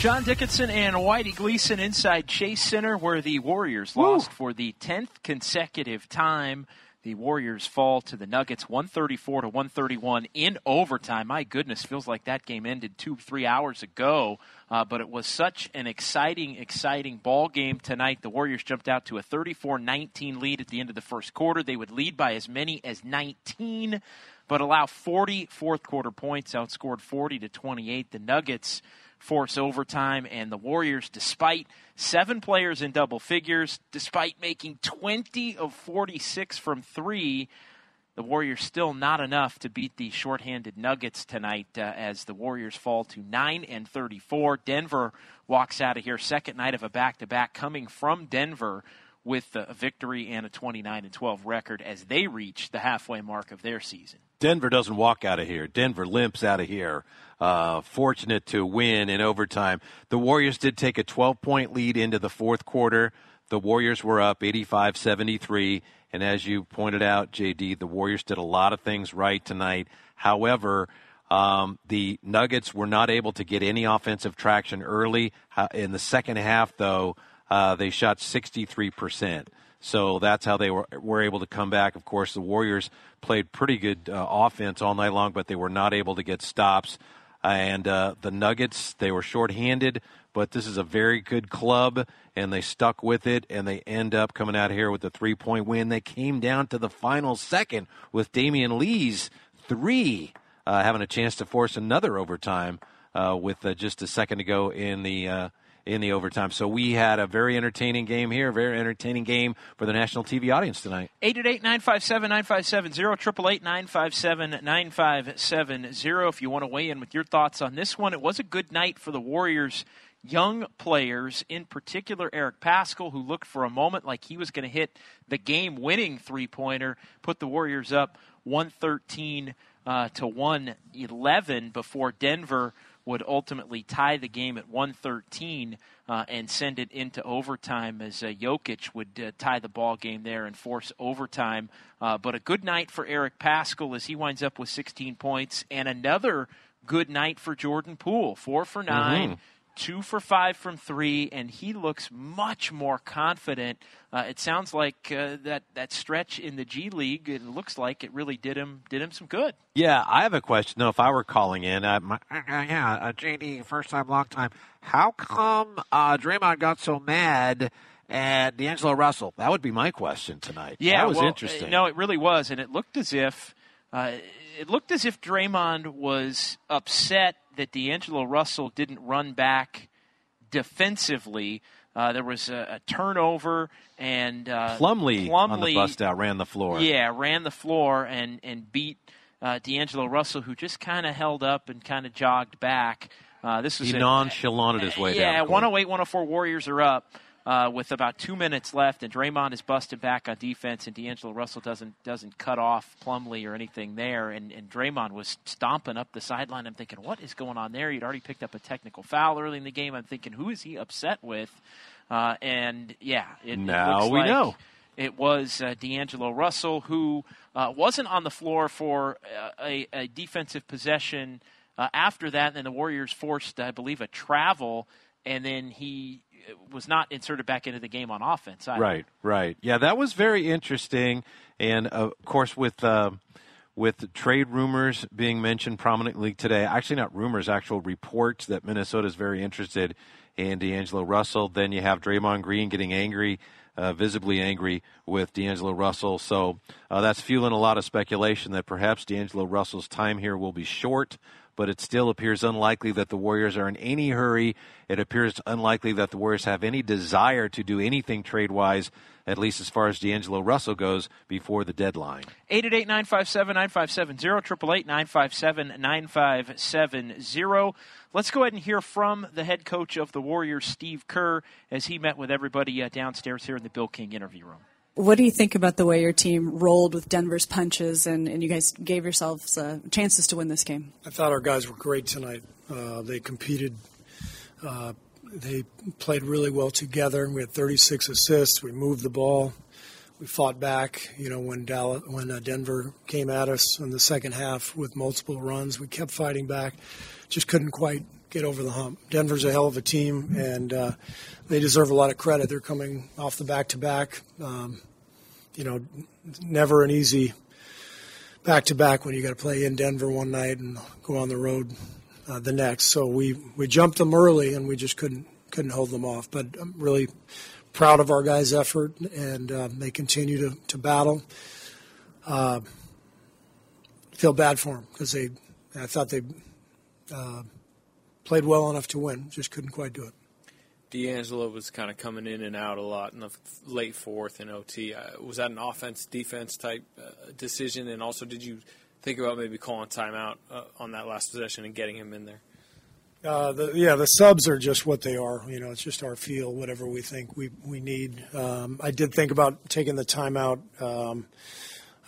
John Dickinson and Whitey Gleason inside Chase Center, where the Warriors lost for the 10th consecutive time. The Warriors fall to the Nuggets 134 to 131 in overtime. My goodness, feels like that game ended two, three hours ago. Uh, but it was such an exciting, exciting ball game tonight. The Warriors jumped out to a 34 19 lead at the end of the first quarter. They would lead by as many as 19, but allow 40 fourth quarter points, outscored 40 to 28. The Nuggets force overtime, and the Warriors, despite seven players in double figures, despite making 20 of 46 from three, the Warriors still not enough to beat the shorthanded Nuggets tonight uh, as the Warriors fall to 9 and 34. Denver walks out of here second night of a back-to-back coming from Denver with a victory and a 29 and 12 record as they reach the halfway mark of their season. Denver doesn't walk out of here. Denver limps out of here. Uh, fortunate to win in overtime. The Warriors did take a 12 point lead into the fourth quarter. The Warriors were up 85 73. And as you pointed out, JD, the Warriors did a lot of things right tonight. However, um, the Nuggets were not able to get any offensive traction early. In the second half, though, uh, they shot 63%. So that's how they were, were able to come back. Of course, the Warriors played pretty good uh, offense all night long, but they were not able to get stops. And uh, the Nuggets, they were shorthanded, but this is a very good club, and they stuck with it, and they end up coming out here with a three point win. They came down to the final second with Damian Lee's three, uh, having a chance to force another overtime uh, with uh, just a second to go in the uh, in the overtime. So we had a very entertaining game here, very entertaining game for the national TV audience tonight. 888-957-9570, 888-957-9570. If you want to weigh in with your thoughts on this one, it was a good night for the Warriors young players, in particular Eric Paschall, who looked for a moment like he was going to hit the game-winning three-pointer, put the Warriors up 113 uh, to 111 before Denver – would ultimately tie the game at 113 uh, and send it into overtime as uh, Jokic would uh, tie the ball game there and force overtime. Uh, but a good night for Eric Paschall as he winds up with 16 points, and another good night for Jordan Poole, four for 9 Mm-hmm. Two for five from three, and he looks much more confident. Uh, it sounds like uh, that that stretch in the G League. It looks like it really did him did him some good. Yeah, I have a question. No, if I were calling in, uh, my, uh, yeah, uh, JD, first time, long time. How come uh, Draymond got so mad at D'Angelo Russell? That would be my question tonight. Yeah, that was well, interesting. uh, No, it really was, and it looked as if uh, it looked as if Draymond was upset that D'Angelo Russell didn't run back defensively. Uh, there was a, a turnover, and uh, Plumlee, on the Plumlee- bust out ran the floor. yeah, ran the floor and and beat uh, D'Angelo Russell, who just kind of held up and kind of jogged back. Uh, this was he a- nonchalanted his way yeah, down. court. 108, 104 Warriors are up uh, with about two minutes left, and Draymond is busted back on defense, and D'Angelo Russell doesn't doesn't cut off Plumlee or anything there, and, and Draymond was stomping up the sideline. I'm thinking, what is going on there? He'd already picked up a technical foul early in the game. I'm thinking, who is he upset with? Uh, and yeah, it, it Now looks we like know. It was uh, D'Angelo Russell who uh, wasn't on the floor for uh, a, a defensive possession. Uh, after that, and then the Warriors forced, I believe, a travel, and then he was not inserted back into the game on offense. either. Right, right. Yeah, that was very interesting. And of course, with uh, with trade rumors being mentioned prominently today, actually not rumors, actual reports that Minnesota is very interested in D'Angelo Russell. Then you have Draymond Green getting angry, uh, visibly angry with D'Angelo Russell. So uh, that's fueling a lot of speculation that perhaps D'Angelo Russell's time here will be short. But it still appears unlikely that the Warriors are in any hurry. It appears unlikely that the Warriors have any desire to do anything trade wise, at least as far as D'Angelo Russell goes, before the deadline. 888 957 9570, 888 957 9570. Let's go ahead and hear from the head coach of the Warriors, Steve Kerr, as he met with everybody uh, downstairs here in the Bill King interview room. What do you think about the way your team rolled with Denver's punches and, and you guys gave yourselves uh, chances to win this game? I thought our guys were great tonight. Uh, they competed. Uh, they played really well together. We had 36 assists. We moved the ball. We fought back. You know, when Dallas, when uh, Denver came at us in the second half with multiple runs, we kept fighting back. Just couldn't quite get over the hump. Denver's a hell of a team, and uh, they deserve a lot of credit. They're coming off the back to back. You know, never an easy back to back when you got to play in Denver one night and go on the road uh, the next. So we we jumped them early, and we just couldn't couldn't hold them off. But I'm really proud of our guys' effort, and uh, they continue to to battle. Uh, feel bad for them because they, I thought they uh, played well enough to win, just couldn't quite do it. D'Angelo was kind of coming in and out a lot in the late fourth in OT. Uh, was that an offense defense type uh, decision? And also, did you think about maybe calling timeout uh, on that last possession and getting him in there? Uh, the, yeah, the subs are just what they are. You know, it's just our feel, whatever we think we we need. Um, I did think about taking the timeout. Um,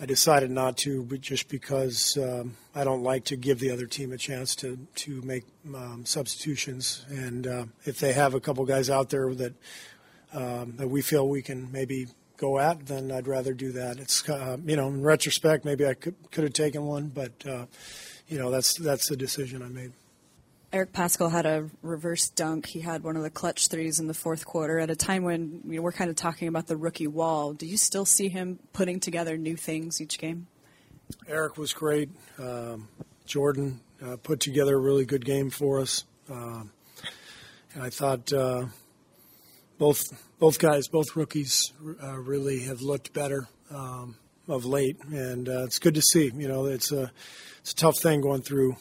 I decided not to, but just because um, I don't like to give the other team a chance to to make um, substitutions, and uh, if they have a couple guys out there that um, that we feel we can maybe go at, then I'd rather do that. It's uh, you know, in retrospect, maybe I could could have taken one, but uh, you know, that's that's the decision I made. Eric Paschall had a reverse dunk. He had one of the clutch threes in the fourth quarter at a time when you know, we're kind of talking about the rookie wall. Do you still see him putting together new things each game? Eric was great. Um, Jordan uh, put together a really good game for us. Um, and I thought uh, both both guys, both rookies, uh, really have looked better um, of late, and uh, it's good to see. You know, it's a it's a tough thing going through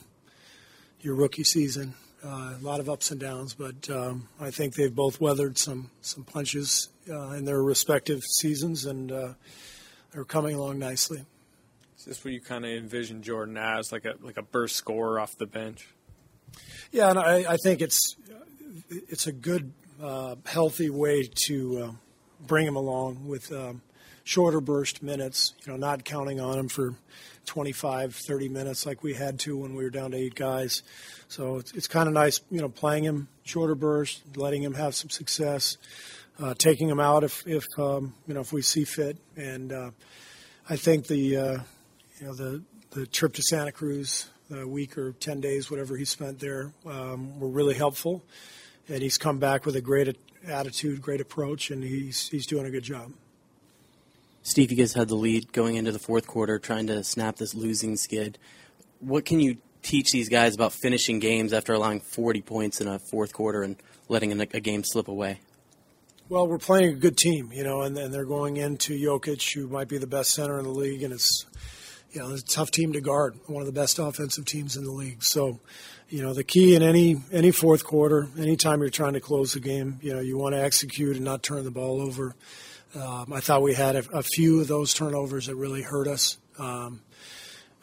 your rookie season. Uh, a lot of ups and downs, but um, I think they've both weathered some some punches uh, in their respective seasons, and uh, they're coming along nicely. Is this what you kind of envision Jordan as, like a like a burst scorer off the bench? Yeah, and I, I think it's it's a good, uh, healthy way to uh, bring him along with um, shorter burst minutes. You know, not counting on him for 25, 30 minutes like we had to when we were down to eight guys. So it's, it's kind of nice, you know, playing him shorter burst, letting him have some success, uh, taking him out if, if um, you know if we see fit. And uh, I think the uh, you know the the trip to Santa Cruz, a week or 10 days, whatever he spent there, um, were really helpful. And he's come back with a great attitude, great approach, and he's he's doing a good job. Steve, you guys had the lead going into the fourth quarter, trying to snap this losing skid. What can you teach these guys about finishing games after allowing 40 points in a fourth quarter and letting a, game slip away? Well, we're playing a good team, you know, and, and they're going into Jokic, who might be the best center in the league, and it's you know it's a tough team to guard, one of the best offensive teams in the league. So, you know, the key in any any fourth quarter, anytime you're trying to close the game, you know, you want to execute and not turn the ball over. Um, I thought we had a, a, few of those turnovers that really hurt us. Um,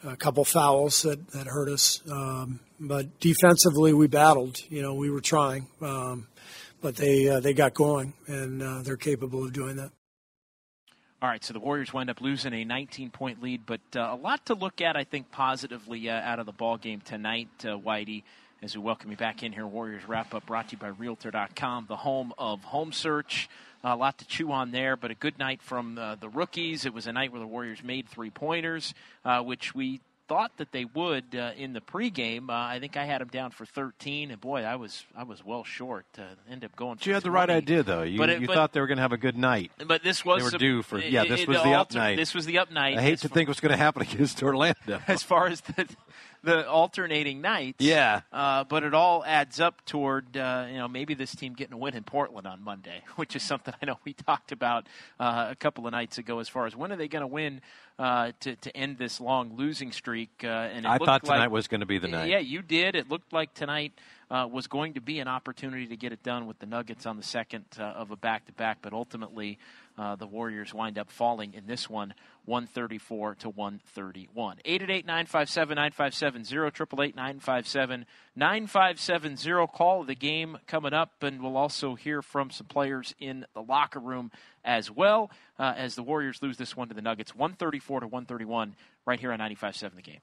a couple fouls that, that hurt us. Um, but defensively, we battled. You know, we were trying, um, but they uh, they got going, and uh, they're capable of doing that. All right, so the Warriors wind up losing a 19 point lead, but uh, a lot to look at, I think, positively uh, out of the ball game tonight, uh, Whitey. As we welcome you back in here, Warriors wrap up brought to you by Realtor.com, the home of home search. A lot to chew on there, but a good night from uh, the rookies. It was a night where the Warriors made three pointers, uh, which we thought that they would uh, in the pregame. Uh, I think I had them down for 13, and boy, I was I was well short. Uh, ended up going. You had the right idea, though. You, but you but, thought they were going to have a good night. But this was they were some, due for yeah. This it, was it the up night. This was the up night. I hate to think what's going to happen against Orlando. As far as the the alternating nights. Yeah. Uh, but it all adds up toward uh, you know maybe this team getting a win in Portland on Monday, which is something I know we talked about uh, a couple of nights ago. As far as when are they going to win uh, to to end this long losing streak? Uh, and it I thought tonight like- was going to be the night. Yeah, you did. It looked like tonight uh, was going to be an opportunity to get it done with the Nuggets on the second uh, of a back to back, but ultimately uh, the Warriors wind up falling in this one, 134 to 131. 888 957 9570, 888 957 9570. Call of the game coming up, and we'll also hear from some players in the locker room as well uh, as the Warriors lose this one to the Nuggets, 134 to 131, right here on 95.7 the game.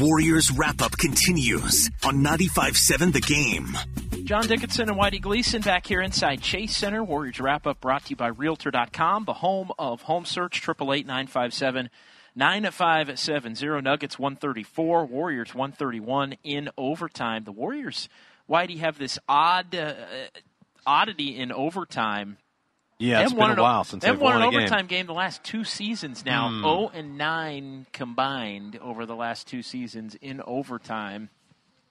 Warriors wrap up continues on 95.7 The Game. John Dickinson and Whitey Gleason back here inside Chase Center. Warriors wrap up brought to you by Realtor.com, the home of home search, 888 957 9570. Nuggets 134, Warriors 131 in overtime. The Warriors, Whitey, have this odd uh, oddity in overtime. Yeah, it's been a while since they've won won an a game. overtime game the last two seasons now. Hmm. 0 and 9 combined over the last two seasons in overtime.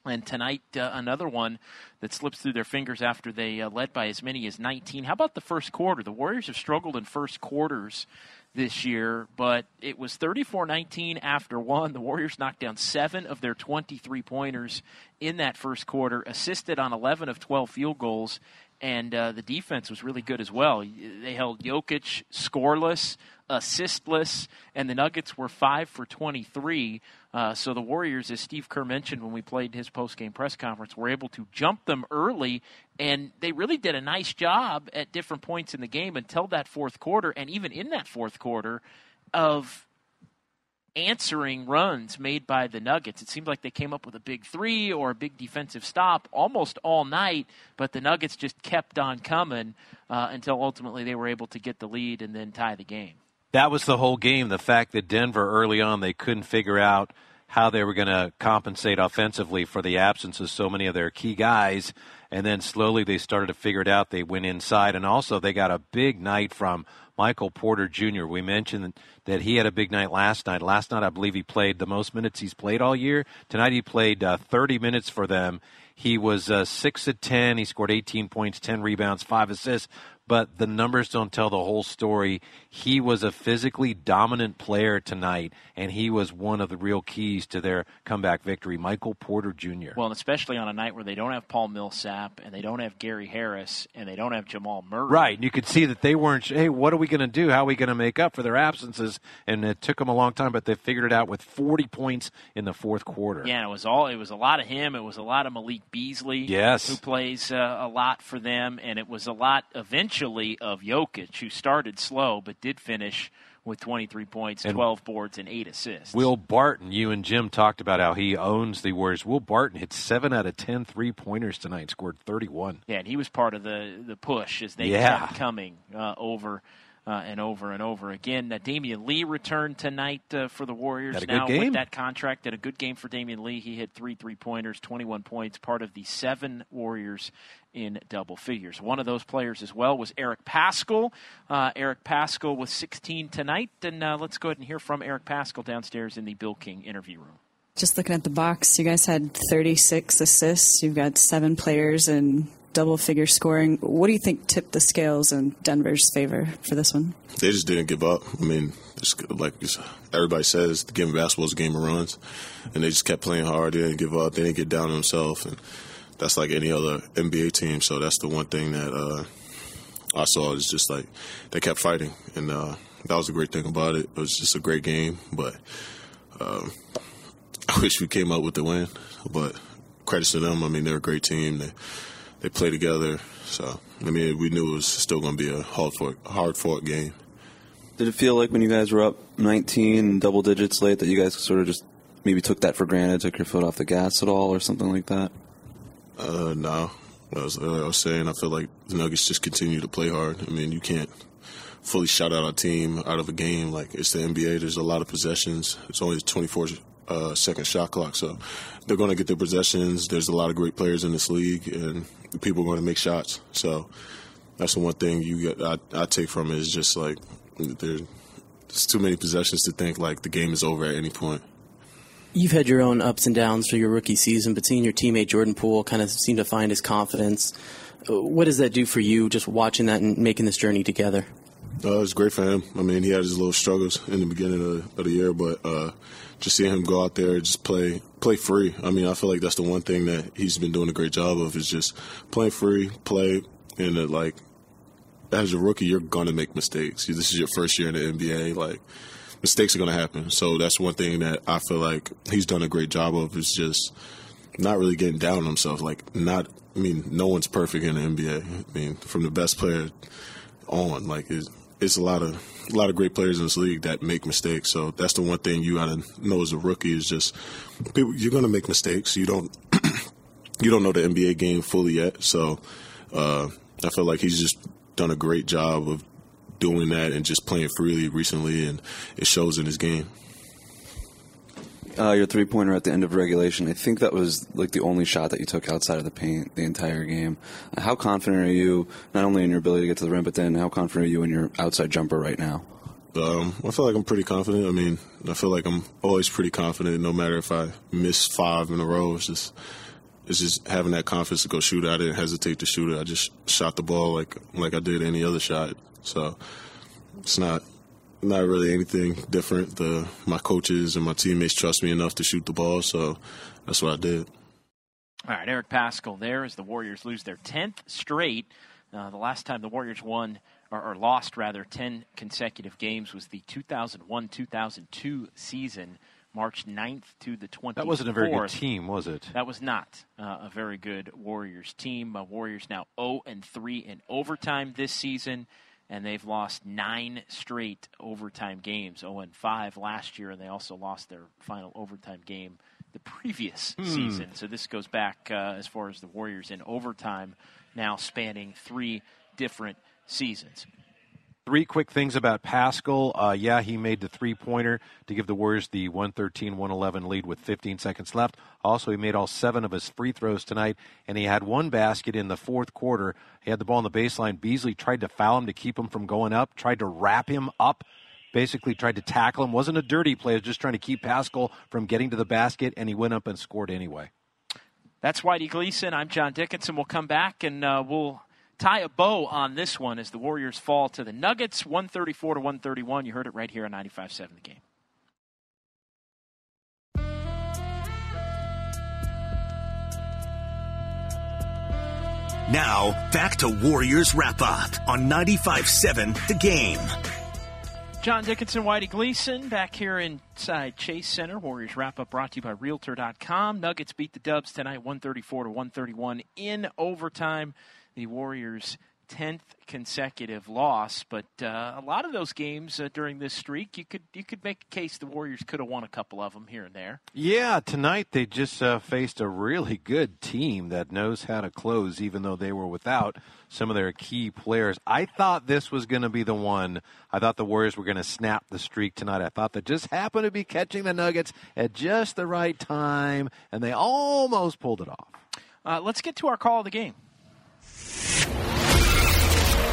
And tonight, uh, another one that slips through their fingers after they uh, led by as many as 19. How about the first quarter? The Warriors have struggled in first quarters this year, but it was 34 19 after one. The Warriors knocked down seven of their 23 pointers in that first quarter, assisted on 11 of 12 field goals, and uh, the defense was really good as well. They held Jokic scoreless, assistless, and the Nuggets were five for 23. Uh, so the Warriors, as Steve Kerr mentioned when we played his post-game press conference, were able to jump them early, and they really did a nice job at different points in the game until that fourth quarter, and even in that fourth quarter, of answering runs made by the Nuggets. It seemed like they came up with a big three or a big defensive stop almost all night, but the Nuggets just kept on coming uh, until ultimately they were able to get the lead and then tie the game. That was the whole game. The fact that Denver early on they couldn't figure out how they were going to compensate offensively for the absence of so many of their key guys, and then slowly they started to figure it out. They went inside, and also they got a big night from Michael Porter Jr. We mentioned that he had a big night last night. Last night, I believe he played the most minutes he's played all year. Tonight, he played uh, 30 minutes for them. He was uh, six at 10. He scored 18 points, 10 rebounds, five assists. But the numbers don't tell the whole story. He was a physically dominant player tonight, and he was one of the real keys to their comeback victory. Michael Porter Jr. Well, and especially on a night where they don't have Paul Millsap and they don't have Gary Harris and they don't have Jamal Murray. Right, and you could see that they weren't. Hey, what are we going to do? How are we going to make up for their absences? And it took them a long time, but they figured it out with 40 points in the fourth quarter. Yeah, it was all. It was a lot of him. It was a lot of Malik Beasley. Yes. who plays uh, a lot for them, and it was a lot eventually of Jokic, who started slow but did finish with 23 points, And 12 boards, and eight assists. Will Barton, you and Jim talked about how he owns the Warriors. Will Barton hit 7 out of 10 three pointers tonight, scored 31. Yeah, and he was part of the the push as they Yeah. kept coming uh, over. Uh, and over and over again. Uh, Damian Lee returned tonight uh, for the Warriors. Had a good now game. with that contract, Did a good game for Damian Lee. He hit three three pointers, twenty one points, part of the seven Warriors in double figures. One of those players as well was Eric Paschall. Uh, Eric Paschall with sixteen tonight, and uh, let's go ahead and hear from Eric Paschall downstairs in the Bill King interview room. Just looking at the box, you guys had 36 assists. You've got seven players in double figure scoring. What do you think tipped the scales in Denver's favor for this one? They just didn't give up. I mean, like everybody says, the game of basketball is a game of runs, and they just kept playing hard. They didn't give up. They didn't get down on themselves, and that's like any other NBA team. So that's the one thing that uh, I saw is just like they kept fighting, and uh, that was the great thing about it. It was just a great game, but um, I wish we came out with the win. But credits to them. I mean, they're a great team. They they play together. So I mean, we knew it was still going to be a hard fought, hard fought game. Did it feel like when you guys were up 19 double digits late that you guys sort of just maybe took that for granted, took your foot off the gas at all, or something like that? Uh, no. I was, uh, I was saying, I feel like the Nuggets just continue to play hard. I mean, you can't fully shout out our team out of a game. Like, it's the NBA. There's a lot of possessions. It's only a 24 uh, second shot clock. So they're going to get their possessions. There's a lot of great players in this league, and people are going to make shots. So that's the one thing you get, I, I take from it is just like, there, there's too many possessions to think like the game is over at any point. You've had your own ups and downs for your rookie season, but seeing your teammate Jordan Poole kind of seem to find his confidence, uh, what does that do for you just watching that and making this journey together? Uh, it was great for him. I mean, he had his little struggles in the beginning of, of the year, but uh, just seeing him go out there just play play free. I mean, I feel like that's the one thing that he's been doing a great job of is just playing free, play, and uh, like as a rookie, you're gonna make mistakes. This is your first year in the NBA, like mistakes are gonna happen. So that's one thing that I feel like he's done a great job of is just not really getting down on himself. Like not, I mean, no one's perfect in the NBA. I mean, from the best player on, like it's, it's a lot of a lot of great players in this league that make mistakes. So that's the one thing you gotta know as a rookie is just people, you're gonna make mistakes. You don't you don't know the NBA game fully yet. So uh, I feel like he's just done a great job of doing that and just playing freely recently, and it shows in his game. Uh, your three pointer at the end of regulation, I think that was like the only shot that you took outside of the paint the entire game. Uh, how confident are you, not only in your ability to get to the rim, but then how confident are you in your outside jumper right now? Um, I feel like I'm pretty confident. I mean, I feel like I'm always pretty confident, no matter if I miss five in a row. It's just, it's just having that confidence to go shoot. I didn't hesitate to shoot it. I just shot the ball like like I did any other shot. So it's not not really anything different. The my coaches and my teammates trust me enough to shoot the ball, so that's what I did. All right, Eric Paschall there as the Warriors lose their 10th straight. Uh, the last time the Warriors won, or, or, lost rather, 10 consecutive games was the 2001 2002 season, March 9th to the 24th. That wasn't a very good team, was it? That was not uh, a very good Warriors team. Uh, Warriors now 0 and 3 in overtime this season and they've lost nine straight overtime games. 0 and 5 last year, and they also lost their final overtime game the previous hmm. season. So this goes back uh, as far as the Warriors in overtime, now spanning three different seasons. Three quick things about Paschall. Uh, yeah, he made the three pointer to give the Warriors the 113 111 lead with 15 seconds left. Also, he made all seven of his free throws tonight, and he had one basket in the fourth quarter. He had the ball on the baseline. Beasley tried to foul him to keep him from going up, tried to wrap him up, basically tried to tackle him. Wasn't a dirty play, was just trying to keep Paschall from getting to the basket, and he went up and scored anyway. That's Whitey Gleason. I'm John Dickinson. We'll come back and uh, we'll tie a bow on this one as the Warriors fall to the Nuggets, 134 to 131. You heard it right here on 95 7 The Game. Now, back to Warriors Wrap Up on 95 7 The Game. John Dickinson, Whitey Gleason, back here inside Chase Center. Warriors Wrap Up brought to you by Realtor.com. Nuggets beat the Dubs tonight, 134 to 131 in overtime the Warriors' 10th consecutive loss. But uh, a lot of those games uh, during this streak, you could you could make a case the Warriors could have won a couple of them here and there. Yeah, tonight they just uh, faced a really good team that knows how to close, even though they were without some of their key players. I thought this was going to be the one. I thought the Warriors were going to snap the streak tonight. I thought they just happened to be catching the Nuggets at just the right time, and they almost pulled it off. Uh, let's get to our call of the game.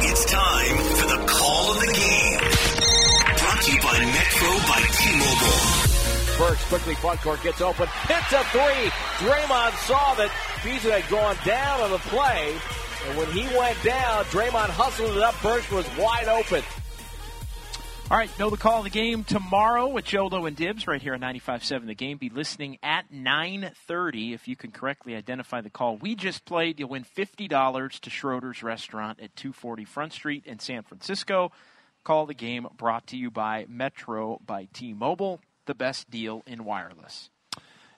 It's time for the call of the game. Brought to you by Metro by T-Mobile. Burks quickly front court gets open, hits a three. Draymond saw that Beasley had gone down on the play, and when he went down, Draymond hustled it up. Burks was wide open. All right, know the call of the game tomorrow with Jolo and Dibs right here on 95.7 The Game. Be listening at 9.30. If you can correctly identify the call we just played, you'll win $50 to Schroeder's Restaurant at 240 Front Street in San Francisco. Call the game brought to you by Metro by T-Mobile, the best deal in wireless.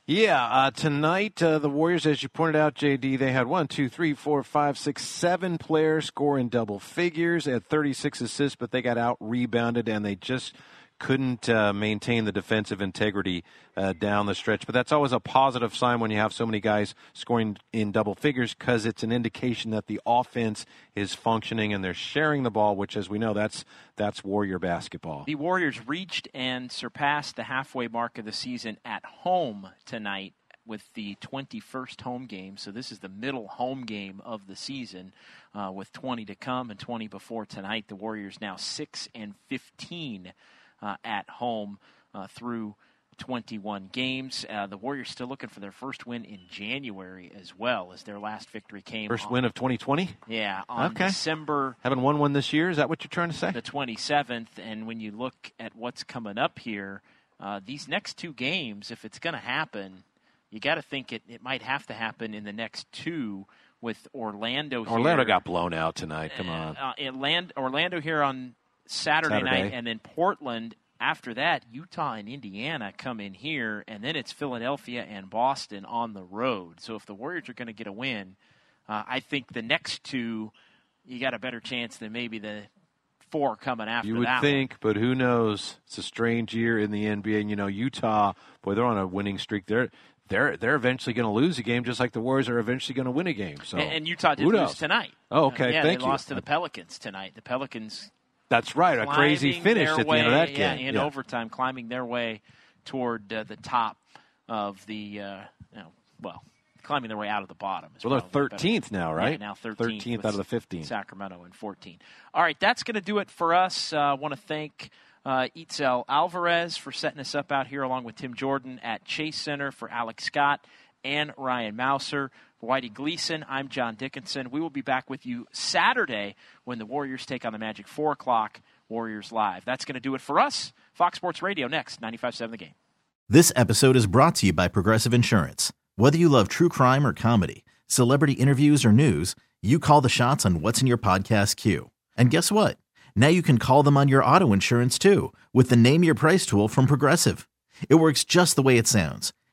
Yeah, uh, tonight uh, the Warriors, as you pointed out, JD, they had one, two, three, four, five, six, seven players score in double figures. at 36 assists, but they got out rebounded and they just couldn't uh, maintain the defensive integrity uh, down the stretch. But that's always a positive sign when you have so many guys scoring in double figures because it's an indication that the offense is functioning and they're sharing the ball, which, as we know, that's that's Warrior basketball. The Warriors reached and surpassed the halfway mark of the season at home tonight with the 21st home game. So this is the middle home game of the season, uh, with 20 to come and 20 before tonight. The Warriors now six and 15 uh, at home uh, through 21 games. Uh, the Warriors still looking for their first win in January as well, as their last victory came. First on, win of 2020. Yeah, on Okay. December Haven't won one this year. Is that what you're trying to say? the 27th. And when you look at what's coming up here, uh, these next two games, if it's going to happen, you got to think it, it might have to happen in the next two with Orlando. Orlando here. got blown out tonight. Come on. Uh, Orlando here on Saturday, night, and then Portland. After that, Utah and Indiana come in here, and then it's Philadelphia and Boston on the road. So if the Warriors are going to get a win, uh, I think the next two, you got a better chance than maybe the four coming after You would that. one. think, but who knows? It's a strange year in the NBA. And you know, Utah, boy, they're on a winning streak. They're they're they're eventually going to lose a game, just like the Warriors are eventually going to win a game. So and, and Utah did lose tonight. Oh, okay. Uh, yeah, Thank they you. lost to the Pelicans tonight. The Pelicans That's right. A crazy finish at the way, end of that yeah, game. in Yeah. overtime, climbing their way toward uh, the top of the, uh, you know, well, climbing their way out of the bottom. Well, they're probably better. 13th now, right? Yeah, now 13th. 13th out of the 15. Sacramento and 14. All right, that's going to do it for us. I uh, want to thank uh, Itzel Alvarez for setting us up out here, along with Tim Jordan at Chase Center for Alex Scott and Ryan Mouser. For Whitey Gleason, I'm John Dickinson. We will be back with you Saturday when the Warriors take on the Magic, 4 o'clock, Warriors Live. That's going to do it for us. Fox Sports Radio next, 95.7 The Game. This episode is brought to you by Progressive Insurance. Whether you love true crime or comedy, celebrity interviews or news, you call the shots on what's in your podcast queue. And guess what? Now you can call them on your auto insurance too with the Name Your Price tool from Progressive. It works just the way it sounds.